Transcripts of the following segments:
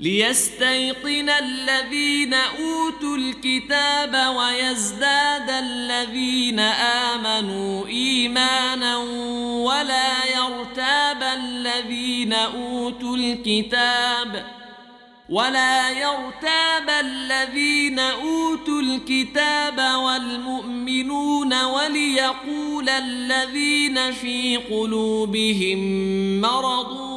ليستيقن الذين أوتوا الكتاب ويزداد الذين آمنوا إيمانا ولا يرتاب الذين أوتوا الكتاب ولا يرتاب الذين أوتوا الكتاب والمؤمنون وليقول الذين في قلوبهم مرض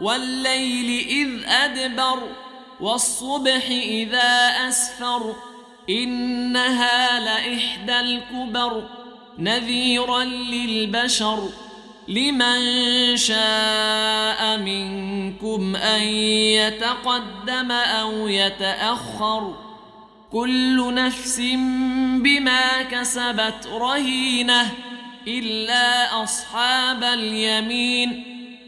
والليل إذ أدبر والصبح إذا أسفر إنها لإحدى الكبر نذيرا للبشر لمن شاء منكم أن يتقدم أو يتأخر كل نفس بما كسبت رهينة إلا أصحاب اليمين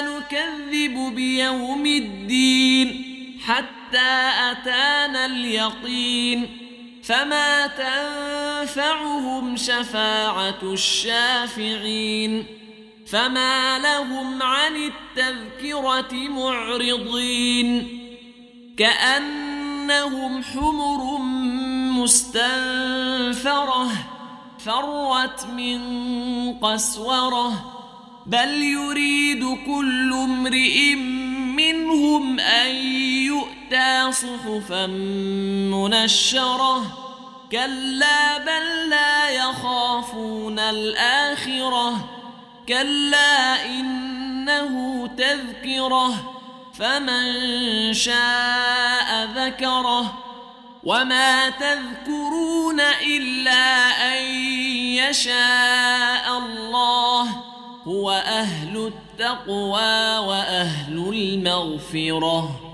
نكذب بيوم الدين حتى أتانا اليقين فما تنفعهم شفاعة الشافعين فما لهم عن التذكرة معرضين كأنهم حمر مستنفرة فرت من قسورة بل يريد كل امرئ منهم ان يؤتى صحفا منشره كلا بل لا يخافون الاخره كلا انه تذكره فمن شاء ذكره وما تذكرون إلا أن يشاء الله هو أهل التقوى وأهل المغفرة.